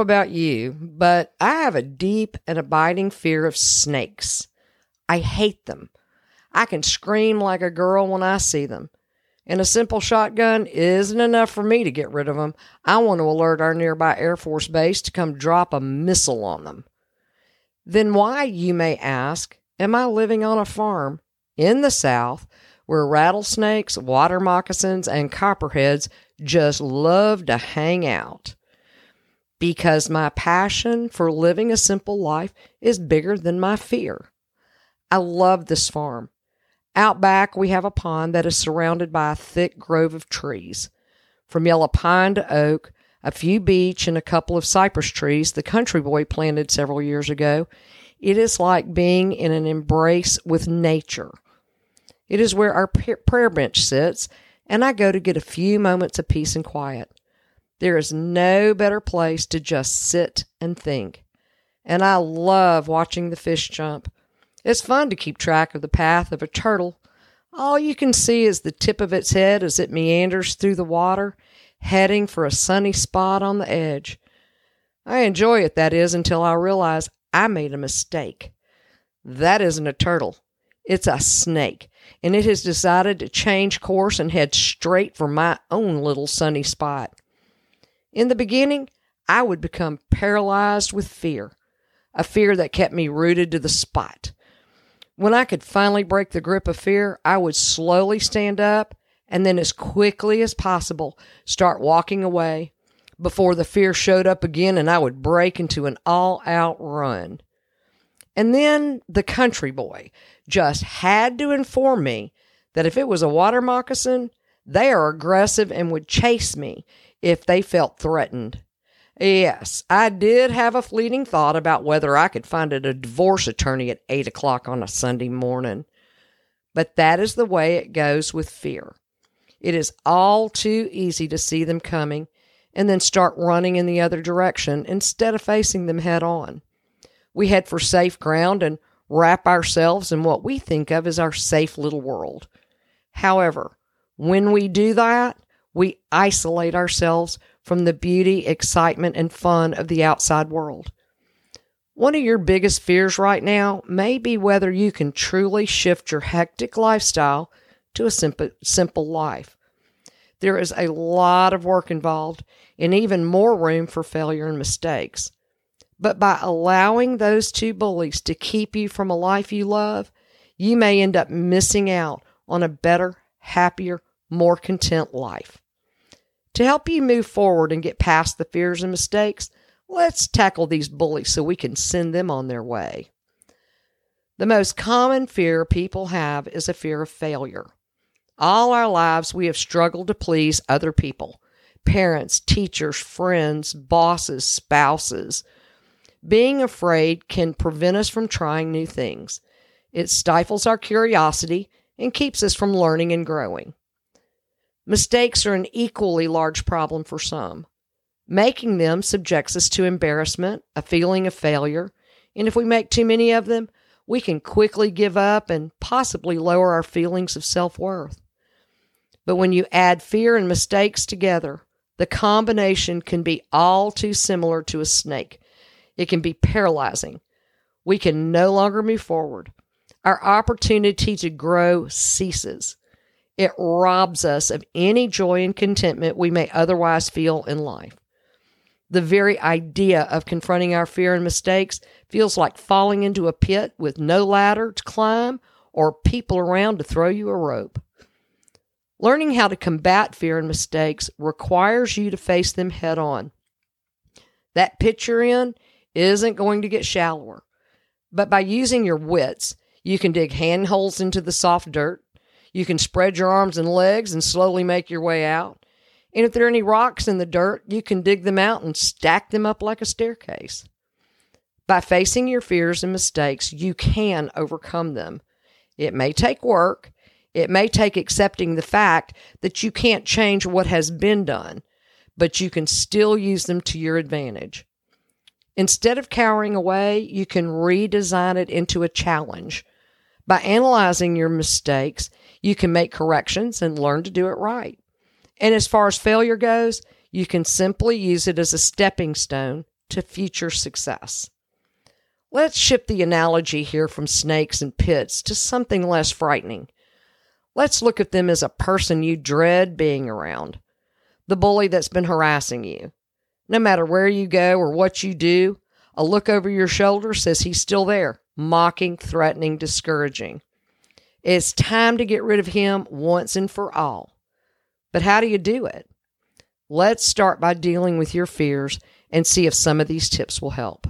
About you, but I have a deep and abiding fear of snakes. I hate them. I can scream like a girl when I see them. And a simple shotgun isn't enough for me to get rid of them. I want to alert our nearby Air Force base to come drop a missile on them. Then why, you may ask, am I living on a farm in the South where rattlesnakes, water moccasins, and copperheads just love to hang out? Because my passion for living a simple life is bigger than my fear. I love this farm. Out back, we have a pond that is surrounded by a thick grove of trees. From yellow pine to oak, a few beech, and a couple of cypress trees the country boy planted several years ago, it is like being in an embrace with nature. It is where our prayer bench sits, and I go to get a few moments of peace and quiet. There is no better place to just sit and think. And I love watching the fish jump. It's fun to keep track of the path of a turtle. All you can see is the tip of its head as it meanders through the water, heading for a sunny spot on the edge. I enjoy it, that is, until I realize I made a mistake. That isn't a turtle, it's a snake, and it has decided to change course and head straight for my own little sunny spot. In the beginning, I would become paralyzed with fear, a fear that kept me rooted to the spot. When I could finally break the grip of fear, I would slowly stand up and then, as quickly as possible, start walking away before the fear showed up again and I would break into an all out run. And then the country boy just had to inform me that if it was a water moccasin, they are aggressive and would chase me if they felt threatened. Yes, I did have a fleeting thought about whether I could find a divorce attorney at 8 o'clock on a Sunday morning. But that is the way it goes with fear. It is all too easy to see them coming and then start running in the other direction instead of facing them head on. We head for safe ground and wrap ourselves in what we think of as our safe little world. However, when we do that, we isolate ourselves from the beauty, excitement, and fun of the outside world. One of your biggest fears right now may be whether you can truly shift your hectic lifestyle to a simple, simple life. There is a lot of work involved and even more room for failure and mistakes. But by allowing those two bullies to keep you from a life you love, you may end up missing out on a better, happier, more content life. To help you move forward and get past the fears and mistakes, let's tackle these bullies so we can send them on their way. The most common fear people have is a fear of failure. All our lives, we have struggled to please other people parents, teachers, friends, bosses, spouses. Being afraid can prevent us from trying new things. It stifles our curiosity and keeps us from learning and growing. Mistakes are an equally large problem for some. Making them subjects us to embarrassment, a feeling of failure, and if we make too many of them, we can quickly give up and possibly lower our feelings of self worth. But when you add fear and mistakes together, the combination can be all too similar to a snake. It can be paralyzing. We can no longer move forward. Our opportunity to grow ceases. It robs us of any joy and contentment we may otherwise feel in life. The very idea of confronting our fear and mistakes feels like falling into a pit with no ladder to climb or people around to throw you a rope. Learning how to combat fear and mistakes requires you to face them head on. That pit you're in isn't going to get shallower, but by using your wits, you can dig handholds into the soft dirt, You can spread your arms and legs and slowly make your way out. And if there are any rocks in the dirt, you can dig them out and stack them up like a staircase. By facing your fears and mistakes, you can overcome them. It may take work. It may take accepting the fact that you can't change what has been done, but you can still use them to your advantage. Instead of cowering away, you can redesign it into a challenge. By analyzing your mistakes, you can make corrections and learn to do it right. And as far as failure goes, you can simply use it as a stepping stone to future success. Let's shift the analogy here from snakes and pits to something less frightening. Let's look at them as a person you dread being around the bully that's been harassing you. No matter where you go or what you do, a look over your shoulder says he's still there, mocking, threatening, discouraging. It's time to get rid of him once and for all. But how do you do it? Let's start by dealing with your fears and see if some of these tips will help.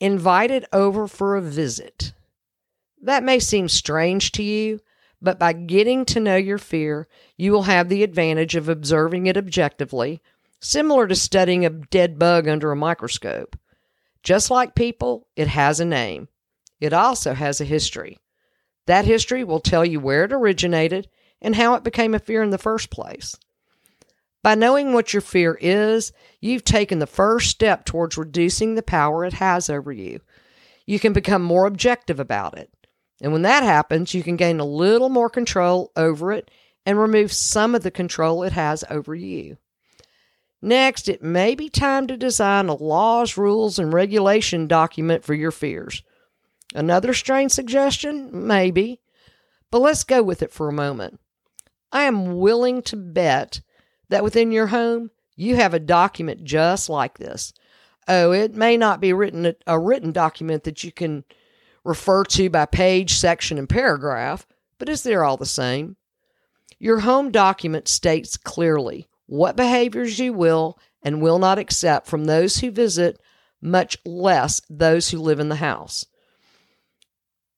Invite it over for a visit. That may seem strange to you, but by getting to know your fear, you will have the advantage of observing it objectively, similar to studying a dead bug under a microscope. Just like people, it has a name. It also has a history. That history will tell you where it originated and how it became a fear in the first place. By knowing what your fear is, you've taken the first step towards reducing the power it has over you. You can become more objective about it. And when that happens, you can gain a little more control over it and remove some of the control it has over you. Next, it may be time to design a laws, rules, and regulation document for your fears. Another strange suggestion? Maybe. But let's go with it for a moment. I am willing to bet that within your home, you have a document just like this. Oh, it may not be written a written document that you can refer to by page, section, and paragraph, but it's there all the same. Your home document states clearly what behaviors you will and will not accept from those who visit, much less those who live in the house.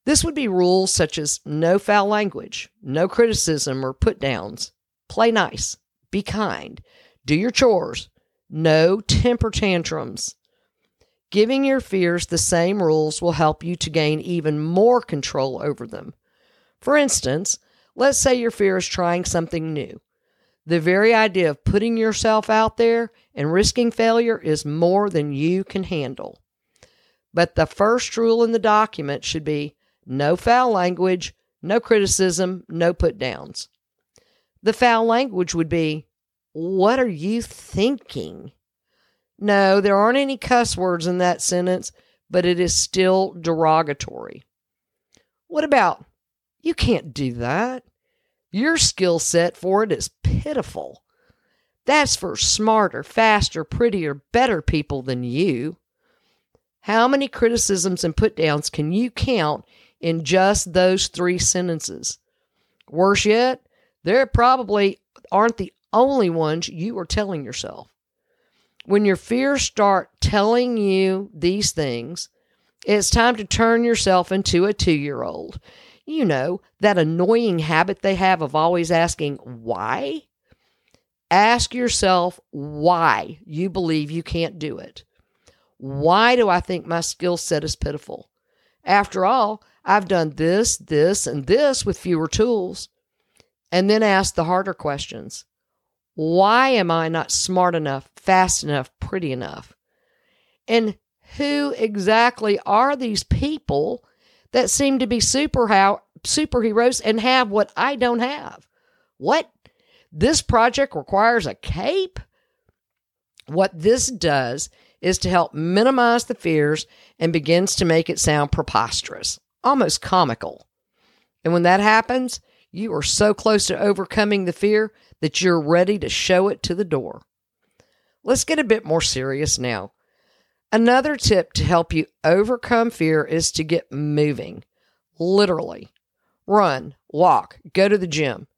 This would be rules such as no foul language, no criticism or put downs, play nice, be kind, do your chores, no temper tantrums. Giving your fears the same rules will help you to gain even more control over them. For instance, let's say your fear is trying something new. The very idea of putting yourself out there and risking failure is more than you can handle. But the first rule in the document should be no foul language, no criticism, no put downs. The foul language would be, What are you thinking? No, there aren't any cuss words in that sentence, but it is still derogatory. What about, You can't do that? Your skill set for it is pitiful. That's for smarter, faster, prettier, better people than you. How many criticisms and put downs can you count in just those three sentences. Worse yet, there probably aren't the only ones you are telling yourself. When your fears start telling you these things, it's time to turn yourself into a two year old. You know, that annoying habit they have of always asking why. Ask yourself why you believe you can't do it. Why do I think my skill set is pitiful? After all, I've done this, this, and this with fewer tools. And then ask the harder questions. Why am I not smart enough, fast enough, pretty enough? And who exactly are these people that seem to be super how, superheroes and have what I don't have? What? This project requires a cape? What this does is to help minimize the fears and begins to make it sound preposterous almost comical. And when that happens, you are so close to overcoming the fear that you're ready to show it to the door. Let's get a bit more serious now. Another tip to help you overcome fear is to get moving. Literally. Run, walk, go to the gym.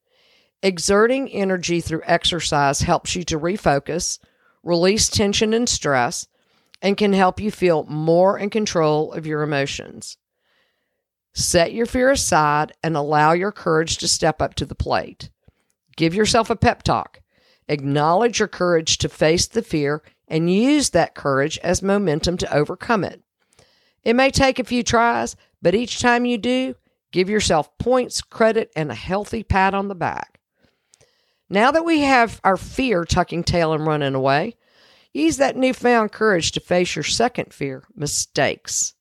Exerting energy through exercise helps you to refocus, release tension and stress, and can help you feel more in control of your emotions. Set your fear aside and allow your courage to step up to the plate. Give yourself a pep talk. Acknowledge your courage to face the fear and use that courage as momentum to overcome it. It may take a few tries, but each time you do, give yourself points, credit, and a healthy pat on the back. Now that we have our fear tucking tail and running away, use that newfound courage to face your second fear mistakes.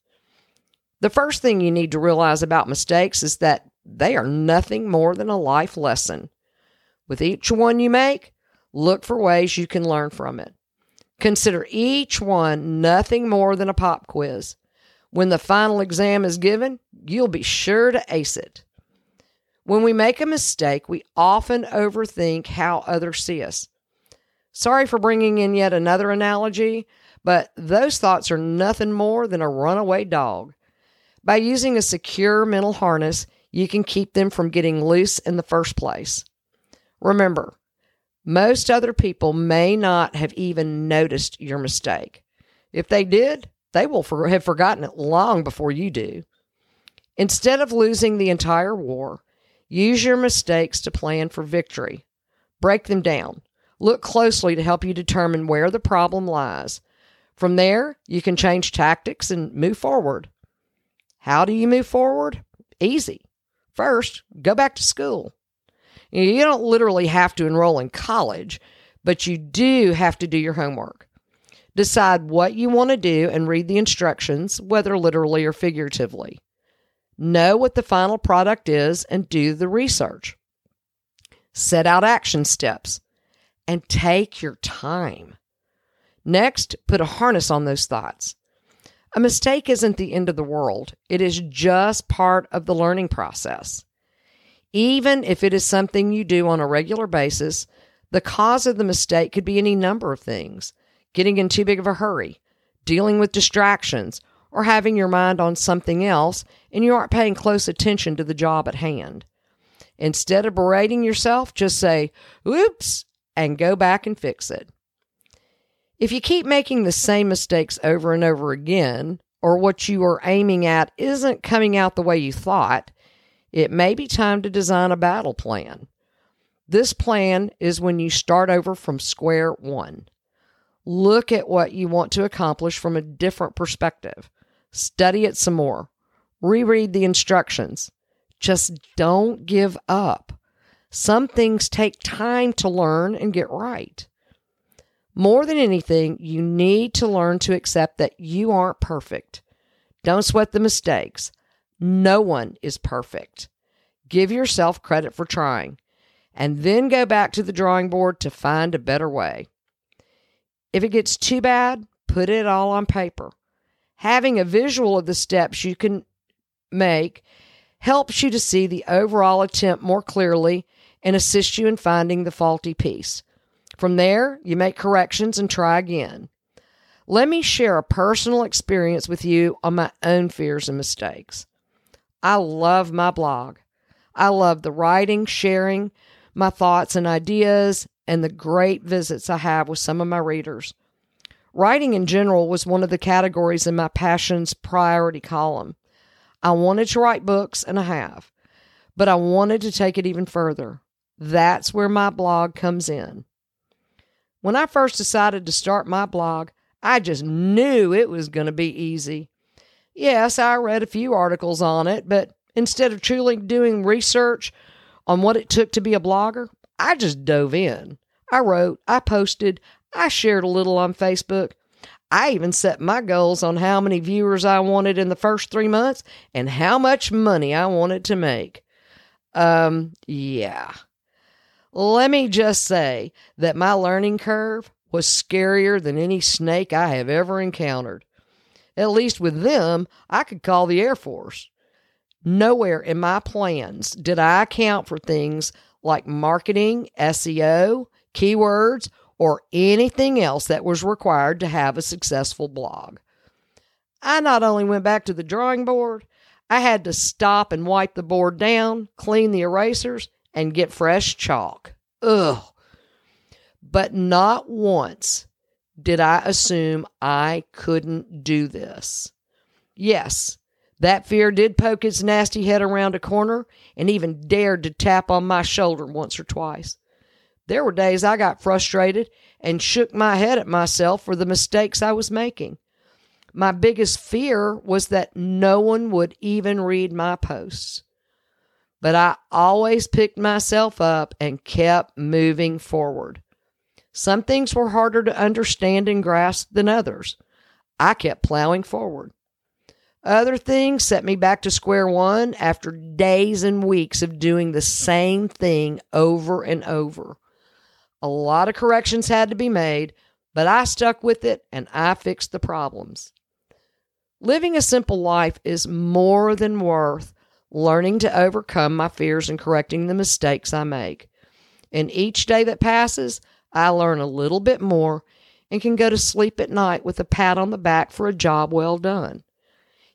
The first thing you need to realize about mistakes is that they are nothing more than a life lesson. With each one you make, look for ways you can learn from it. Consider each one nothing more than a pop quiz. When the final exam is given, you'll be sure to ace it. When we make a mistake, we often overthink how others see us. Sorry for bringing in yet another analogy, but those thoughts are nothing more than a runaway dog. By using a secure mental harness, you can keep them from getting loose in the first place. Remember, most other people may not have even noticed your mistake. If they did, they will for- have forgotten it long before you do. Instead of losing the entire war, use your mistakes to plan for victory. Break them down. Look closely to help you determine where the problem lies. From there, you can change tactics and move forward. How do you move forward? Easy. First, go back to school. You don't literally have to enroll in college, but you do have to do your homework. Decide what you want to do and read the instructions, whether literally or figuratively. Know what the final product is and do the research. Set out action steps and take your time. Next, put a harness on those thoughts. A mistake isn't the end of the world, it is just part of the learning process. Even if it is something you do on a regular basis, the cause of the mistake could be any number of things getting in too big of a hurry, dealing with distractions, or having your mind on something else and you aren't paying close attention to the job at hand. Instead of berating yourself, just say, oops, and go back and fix it. If you keep making the same mistakes over and over again, or what you are aiming at isn't coming out the way you thought, it may be time to design a battle plan. This plan is when you start over from square one. Look at what you want to accomplish from a different perspective. Study it some more. Reread the instructions. Just don't give up. Some things take time to learn and get right. More than anything, you need to learn to accept that you aren't perfect. Don't sweat the mistakes. No one is perfect. Give yourself credit for trying, and then go back to the drawing board to find a better way. If it gets too bad, put it all on paper. Having a visual of the steps you can make helps you to see the overall attempt more clearly and assist you in finding the faulty piece. From there, you make corrections and try again. Let me share a personal experience with you on my own fears and mistakes. I love my blog. I love the writing, sharing my thoughts and ideas, and the great visits I have with some of my readers. Writing in general was one of the categories in my passions priority column. I wanted to write books, and I have, but I wanted to take it even further. That's where my blog comes in. When I first decided to start my blog, I just knew it was going to be easy. Yes, I read a few articles on it, but instead of truly doing research on what it took to be a blogger, I just dove in. I wrote, I posted, I shared a little on Facebook. I even set my goals on how many viewers I wanted in the first three months and how much money I wanted to make. Um, yeah. Let me just say that my learning curve was scarier than any snake I have ever encountered. At least with them, I could call the Air Force. Nowhere in my plans did I account for things like marketing, SEO, keywords, or anything else that was required to have a successful blog. I not only went back to the drawing board, I had to stop and wipe the board down, clean the erasers, and get fresh chalk. Ugh. But not once did I assume I couldn't do this. Yes, That fear did poke its nasty head around a corner and even dared to tap on my shoulder once or twice. There were days I got frustrated and shook my head at myself for the mistakes I was making. My biggest fear was that no one would even read my posts. But I always picked myself up and kept moving forward. Some things were harder to understand and grasp than others. I kept plowing forward. Other things set me back to square one after days and weeks of doing the same thing over and over. A lot of corrections had to be made, but I stuck with it and I fixed the problems. Living a simple life is more than worth learning to overcome my fears and correcting the mistakes I make. And each day that passes, I learn a little bit more and can go to sleep at night with a pat on the back for a job well done.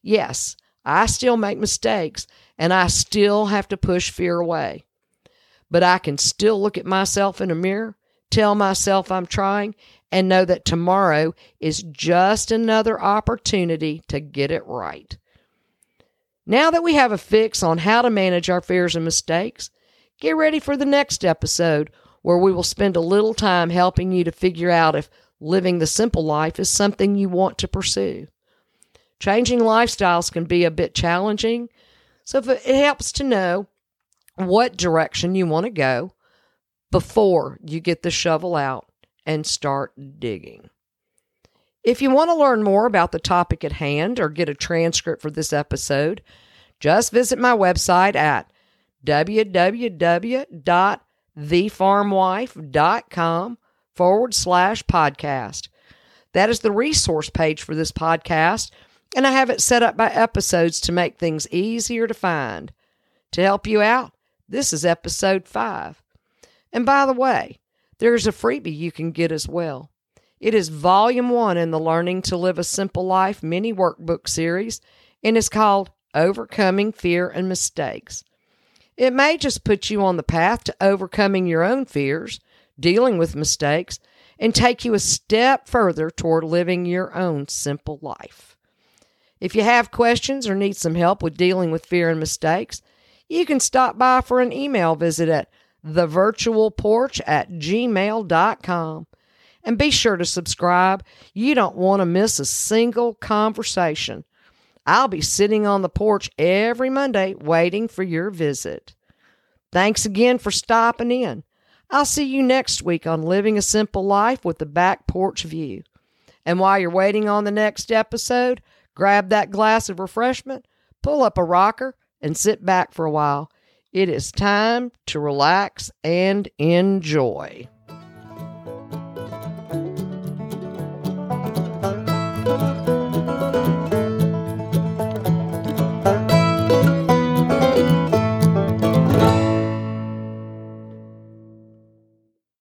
Yes, I still make mistakes and I still have to push fear away. But I can still look at myself in a mirror tell myself I'm trying, and know that tomorrow is just another opportunity to get it right. Now that we have a fix on how to manage our fears and mistakes, get ready for the next episode where we will spend a little time helping you to figure out if living the simple life is something you want to pursue. Changing lifestyles can be a bit challenging, so it helps to know what direction you want to go before you get the shovel out and start digging. If you want to learn more about the topic at hand or get a transcript for this episode, just visit my website at www.thefarmwife.com forward slash podcast. That is the resource page for this podcast, and I have it set up by episodes to make things easier to find. To help you out, this is episode five. And by the way, there's a freebie you can get as well. It is volume one in the Learning to Live a Simple Life mini workbook series, and is called Overcoming Fear and Mistakes. It may just put you on the path to overcoming your own fears, dealing with mistakes, and take you a step further toward living your own simple life. If you have questions or need some help with dealing with fear and mistakes, you can stop by for an email visit at thevirtualporch at gmail.com. And be sure to subscribe. You don't want to miss a single conversation. I'll be sitting on the porch every Monday waiting for your visit. Thanks again for stopping in. I'll see you next week on Living a Simple Life with the Back Porch View. And while you're waiting on the next episode, grab that glass of refreshment, pull up a rocker, and sit back for a while. It is time to relax and enjoy.